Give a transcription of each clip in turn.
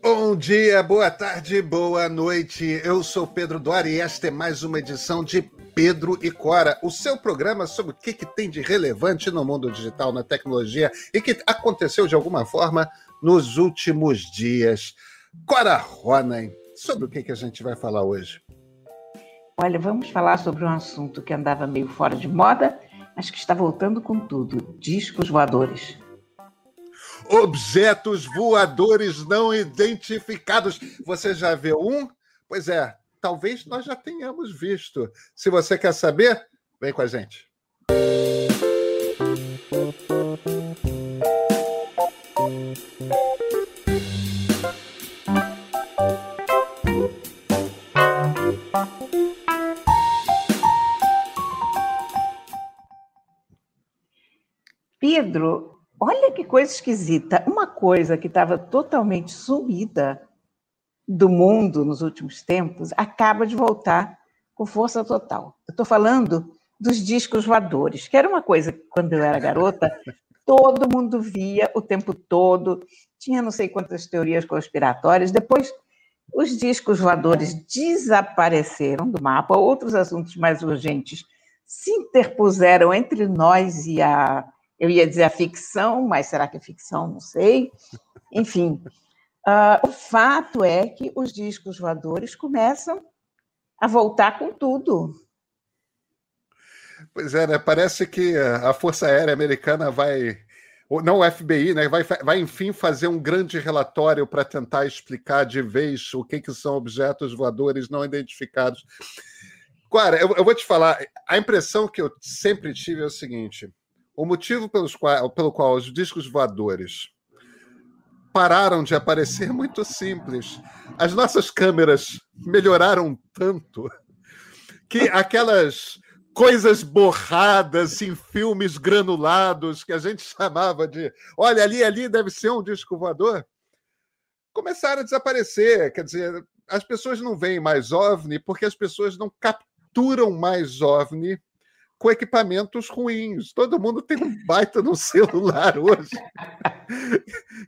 Bom dia, boa tarde, boa noite. Eu sou Pedro Dori e esta é mais uma edição de Pedro e Cora, o seu programa sobre o que, que tem de relevante no mundo digital, na tecnologia e que aconteceu de alguma forma nos últimos dias. Cora Ronen, sobre o que, que a gente vai falar hoje? Olha, vamos falar sobre um assunto que andava meio fora de moda, mas que está voltando com tudo: discos voadores objetos voadores não identificados. Você já viu um? Pois é, talvez nós já tenhamos visto. Se você quer saber, vem com a gente. Pedro, Olha que coisa esquisita. Uma coisa que estava totalmente sumida do mundo nos últimos tempos acaba de voltar com força total. Eu estou falando dos discos voadores, que era uma coisa que, quando eu era garota, todo mundo via o tempo todo. Tinha não sei quantas teorias conspiratórias. Depois, os discos voadores desapareceram do mapa. Outros assuntos mais urgentes se interpuseram entre nós e a eu ia dizer a ficção, mas será que é ficção? Não sei. Enfim, uh, o fato é que os discos voadores começam a voltar com tudo. Pois é, né? Parece que a Força Aérea Americana vai, não o FBI, né? Vai, vai enfim fazer um grande relatório para tentar explicar de vez o que, que são objetos voadores não identificados. Cara, eu, eu vou te falar, a impressão que eu sempre tive é o seguinte: o motivo pelos qual, pelo qual os discos voadores pararam de aparecer é muito simples. As nossas câmeras melhoraram tanto que aquelas coisas borradas em filmes granulados que a gente chamava de, olha ali, ali deve ser um disco voador, começaram a desaparecer. Quer dizer, as pessoas não veem mais OVNI porque as pessoas não capturam mais OVNI com equipamentos ruins. Todo mundo tem um baita no celular hoje.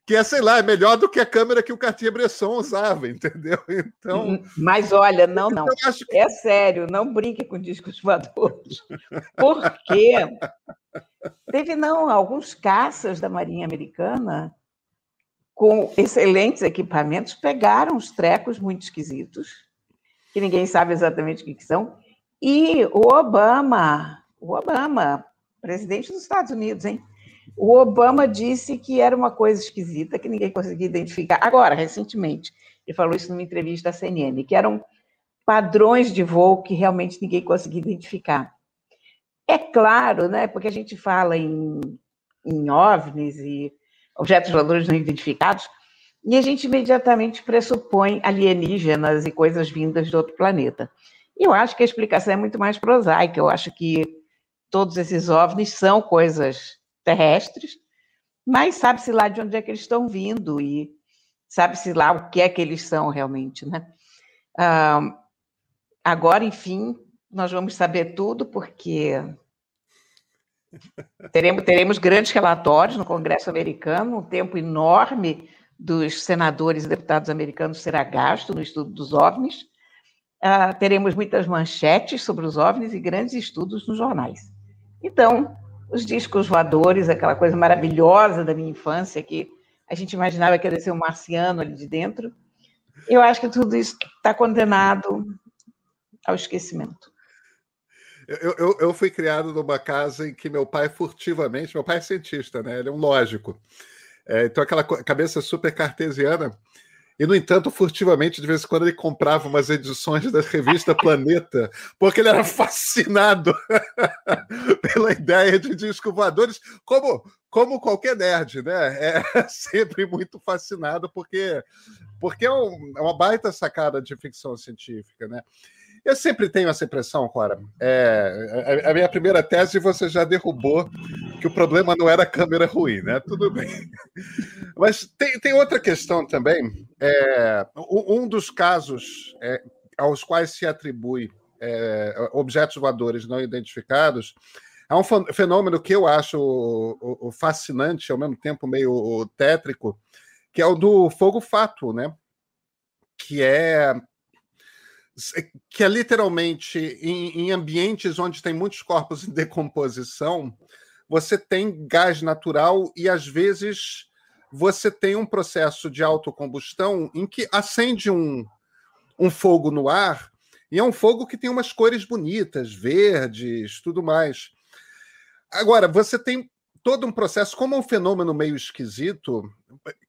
que é, sei lá, é melhor do que a câmera que o Cartier-Bresson usava, entendeu? Então. Mas olha, não, não. Que... É sério, não brinque com discos voadores. Porque teve, não, alguns caças da Marinha Americana com excelentes equipamentos pegaram os trecos muito esquisitos, que ninguém sabe exatamente o que são, e o Obama o Obama, presidente dos Estados Unidos, hein? O Obama disse que era uma coisa esquisita que ninguém conseguia identificar. Agora, recentemente, ele falou isso numa entrevista à CNN, que eram padrões de voo que realmente ninguém conseguia identificar. É claro, né? Porque a gente fala em, em OVNIs e objetos voadores não identificados, e a gente imediatamente pressupõe alienígenas e coisas vindas de outro planeta. Eu acho que a explicação é muito mais prosaica. Eu acho que todos esses OVNIs são coisas terrestres, mas sabe-se lá de onde é que eles estão vindo e sabe-se lá o que é que eles são realmente, né? Ah, agora, enfim, nós vamos saber tudo, porque teremos, teremos grandes relatórios no Congresso americano, um tempo enorme dos senadores e deputados americanos será gasto no estudo dos OVNIs. Uh, teremos muitas manchetes sobre os OVNIs e grandes estudos nos jornais. Então, os discos voadores, aquela coisa maravilhosa da minha infância, que a gente imaginava que ia ser um marciano ali de dentro, eu acho que tudo isso está condenado ao esquecimento. Eu, eu, eu, fui criado numa casa em que meu pai furtivamente, meu pai é cientista, né? Ele é um lógico. É, então, aquela cabeça super cartesiana, e, no entanto, furtivamente, de vez em quando, ele comprava umas edições da revista Planeta, porque ele era fascinado pela ideia de disco voadores, como, como qualquer nerd, né? É sempre muito fascinado, porque, porque é, um, é uma baita sacada de ficção científica, né? Eu sempre tenho essa impressão, Clara. É, a, minha primeira tese você já derrubou que o problema não era a câmera ruim, né? Tudo bem. Mas tem, tem outra questão também. É, um dos casos é, aos quais se atribui é, objetos voadores não identificados é um fenômeno que eu acho fascinante, ao mesmo tempo meio tétrico, que é o do fogo fato, né? que é que é literalmente em, em, ambientes onde tem muitos corpos em decomposição, você tem gás natural e às vezes você tem um processo de autocombustão em que acende um, um fogo no ar e é um fogo que tem umas cores bonitas, verdes, tudo mais. Agora, você tem todo um processo, como é um fenômeno meio esquisito,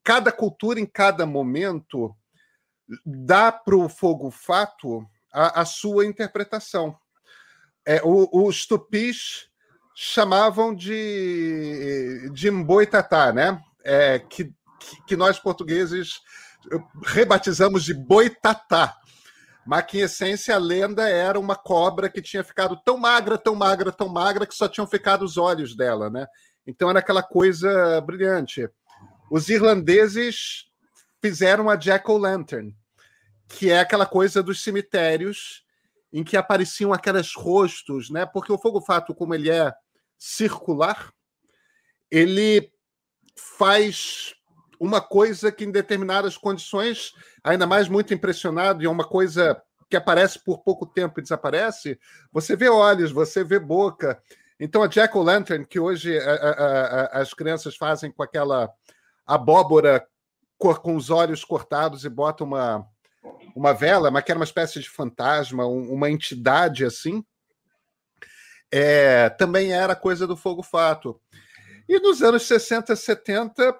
cada cultura em cada momento dá para o fogo fato a, a, sua interpretação. É, o, os tupis chamavam de, de mboitatá, né? É, que, que nós portugueses rebatizamos de boitatá. Mas que, em essência, a lenda era uma cobra que tinha ficado tão magra, tão magra, tão magra, que só tinham ficado os olhos dela, né? Então era aquela coisa brilhante. Os irlandeses fizeram a Jack-o'-lantern, que é aquela coisa dos cemitérios em que apareciam aqueles rostos, né? Porque o fogo fato, como ele é circular, ele faz uma coisa que em determinadas condições, ainda mais muito impressionado, e é uma coisa que aparece por pouco tempo e desaparece, você vê olhos, você vê boca. Então a Jack o' Lantern, que hoje a, a, a, as crianças fazem com aquela abóbora com os olhos cortados e botam uma, uma vela, mas que era uma espécie de fantasma, uma entidade assim, é, também era coisa do fogo fato. E nos anos 60, 70,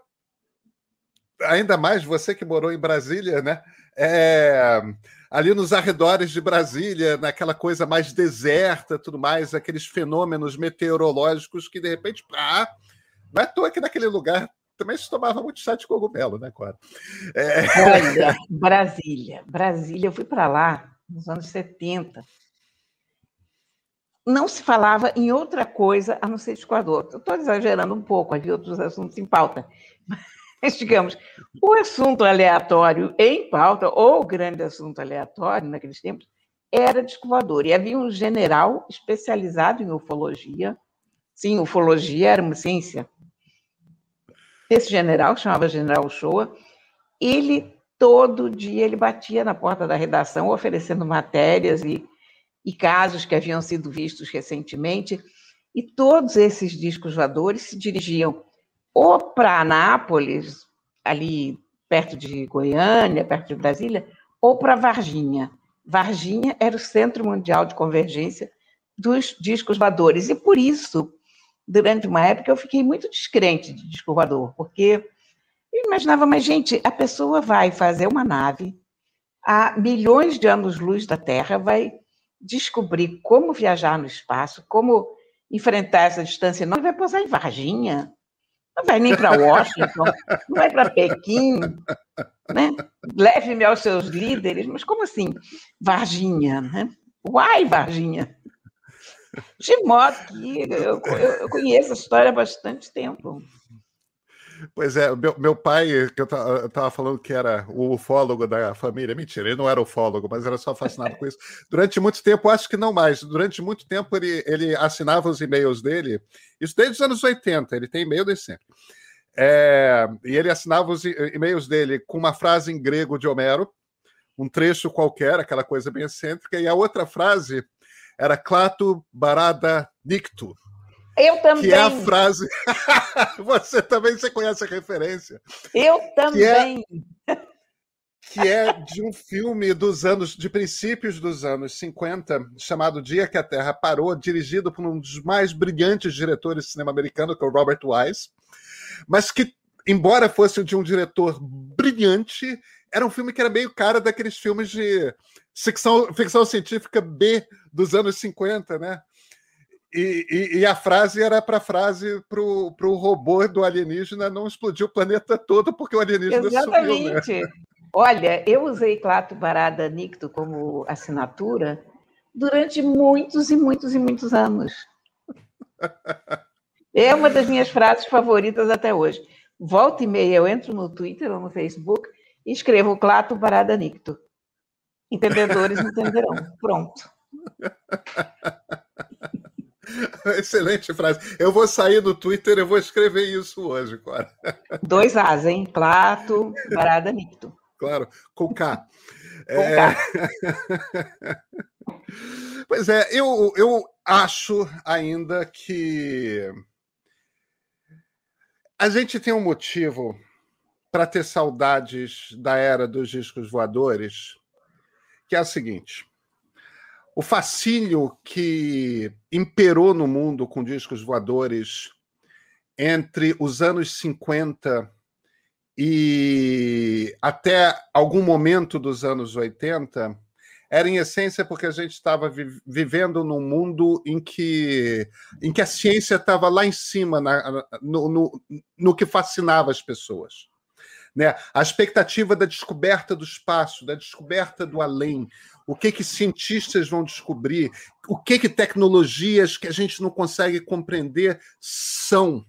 ainda mais você que morou em Brasília, né? É, ali nos arredores de Brasília, naquela coisa mais deserta, tudo mais, aqueles fenômenos meteorológicos que de repente, ah, não é à toa que naquele lugar também se tomava muito chá de cogumelo, né, Cora? É... Olha, Brasília. Brasília, eu fui para lá nos anos 70. Não se falava em outra coisa a não ser de Equador. Estou exagerando um pouco, havia outros assuntos em pauta. Mas, digamos, o assunto aleatório em pauta, ou o grande assunto aleatório naqueles tempos, era de escovador. E havia um general especializado em ufologia. Sim, ufologia era uma ciência esse general, que chamava General Shoa, ele todo dia ele batia na porta da redação oferecendo matérias e, e casos que haviam sido vistos recentemente, e todos esses discos voadores se dirigiam ou para Anápolis, ali perto de Goiânia, perto de Brasília, ou para Varginha. Varginha era o centro mundial de convergência dos discos voadores, e por isso durante uma época, eu fiquei muito descrente de disco voador, porque eu imaginava, mas, gente, a pessoa vai fazer uma nave a milhões de anos-luz da Terra, vai descobrir como viajar no espaço, como enfrentar essa distância não vai pousar em Varginha, não vai nem para Washington, não vai para Pequim, né? Leve-me aos seus líderes, mas como assim, Varginha, né? Uai, Varginha! De modo que eu, eu conheço a história há bastante tempo. Pois é, meu, meu pai, que eu estava falando que era o ufólogo da família, mentira, ele não era ufólogo, mas era só fascinado com isso. Durante muito tempo, acho que não mais, durante muito tempo ele, ele assinava os e-mails dele, isso desde os anos 80, ele tem e-mail desde sempre. É, e ele assinava os e-mails dele com uma frase em grego de Homero, um trecho qualquer, aquela coisa bem excêntrica, e a outra frase era Clato Barada Nicto. Eu também. Que é a frase. você também você conhece a referência. Eu também. Que é... que é de um filme dos anos, de princípios dos anos 50, chamado Dia que a Terra Parou, dirigido por um dos mais brilhantes diretores de cinema americano, que é o Robert Wise, mas que, embora fosse de um diretor brilhante, era um filme que era meio cara daqueles filmes de ficção, ficção científica B dos anos 50, né? E, e, e a frase era para frase para o robô do alienígena não explodir o planeta todo porque o alienígena Exatamente. sumiu. Né? Olha, eu usei Clato Barada Nicto como assinatura durante muitos e muitos e muitos anos. É uma das minhas frases favoritas até hoje. Volta e meia, eu entro no Twitter ou no Facebook e escrevo Clato Barada Nicto. Entendedores entenderão. Pronto. Excelente frase. Eu vou sair do Twitter, eu vou escrever isso hoje, Cora. Dois As, hein? Plato, Barada Nicto. claro, com K. É... pois é, eu, eu acho ainda que a gente tem um motivo para ter saudades da era dos discos voadores, que é o seguinte: o fascínio que imperou no mundo com discos voadores entre os anos 50 e até algum momento dos anos 80 era em essência porque a gente estava vi vivendo num mundo em que, em que a ciência estava lá em cima na, no, no, no que fascinava as pessoas. Né? A expectativa da descoberta do espaço, da descoberta do além, o que que cientistas vão descobrir, o que que tecnologias que a gente não consegue compreender são.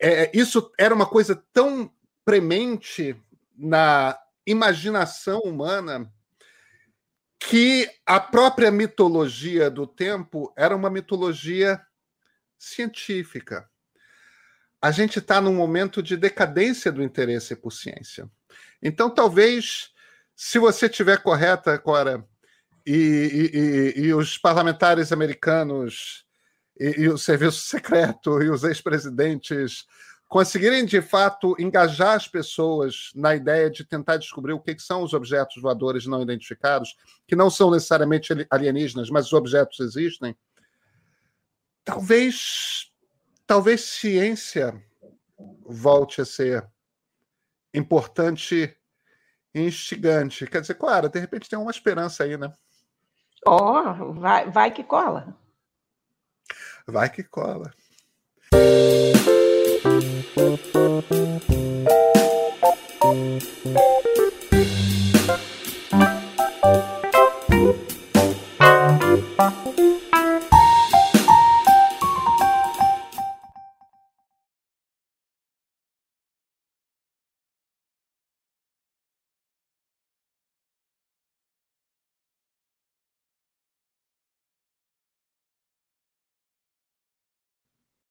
É, isso era uma coisa tão premente na imaginação humana que a própria mitologia do tempo era uma mitologia científica. A gente está num momento de decadência do interesse por ciência. Então, talvez, se você tiver correta, Cora, e, e, e, os parlamentares americanos, e, e o serviço secreto, e os ex-presidentes conseguirem de fato engajar as pessoas na ideia de tentar descobrir o que são os objetos voadores não identificados, que não são necessariamente alienígenas, mas os objetos existem, talvez talvez ciência volte a ser importante e instigante. Quer dizer, claro, de repente tem uma esperança aí, né? Ó, oh, vai, vai que cola. Vai que cola.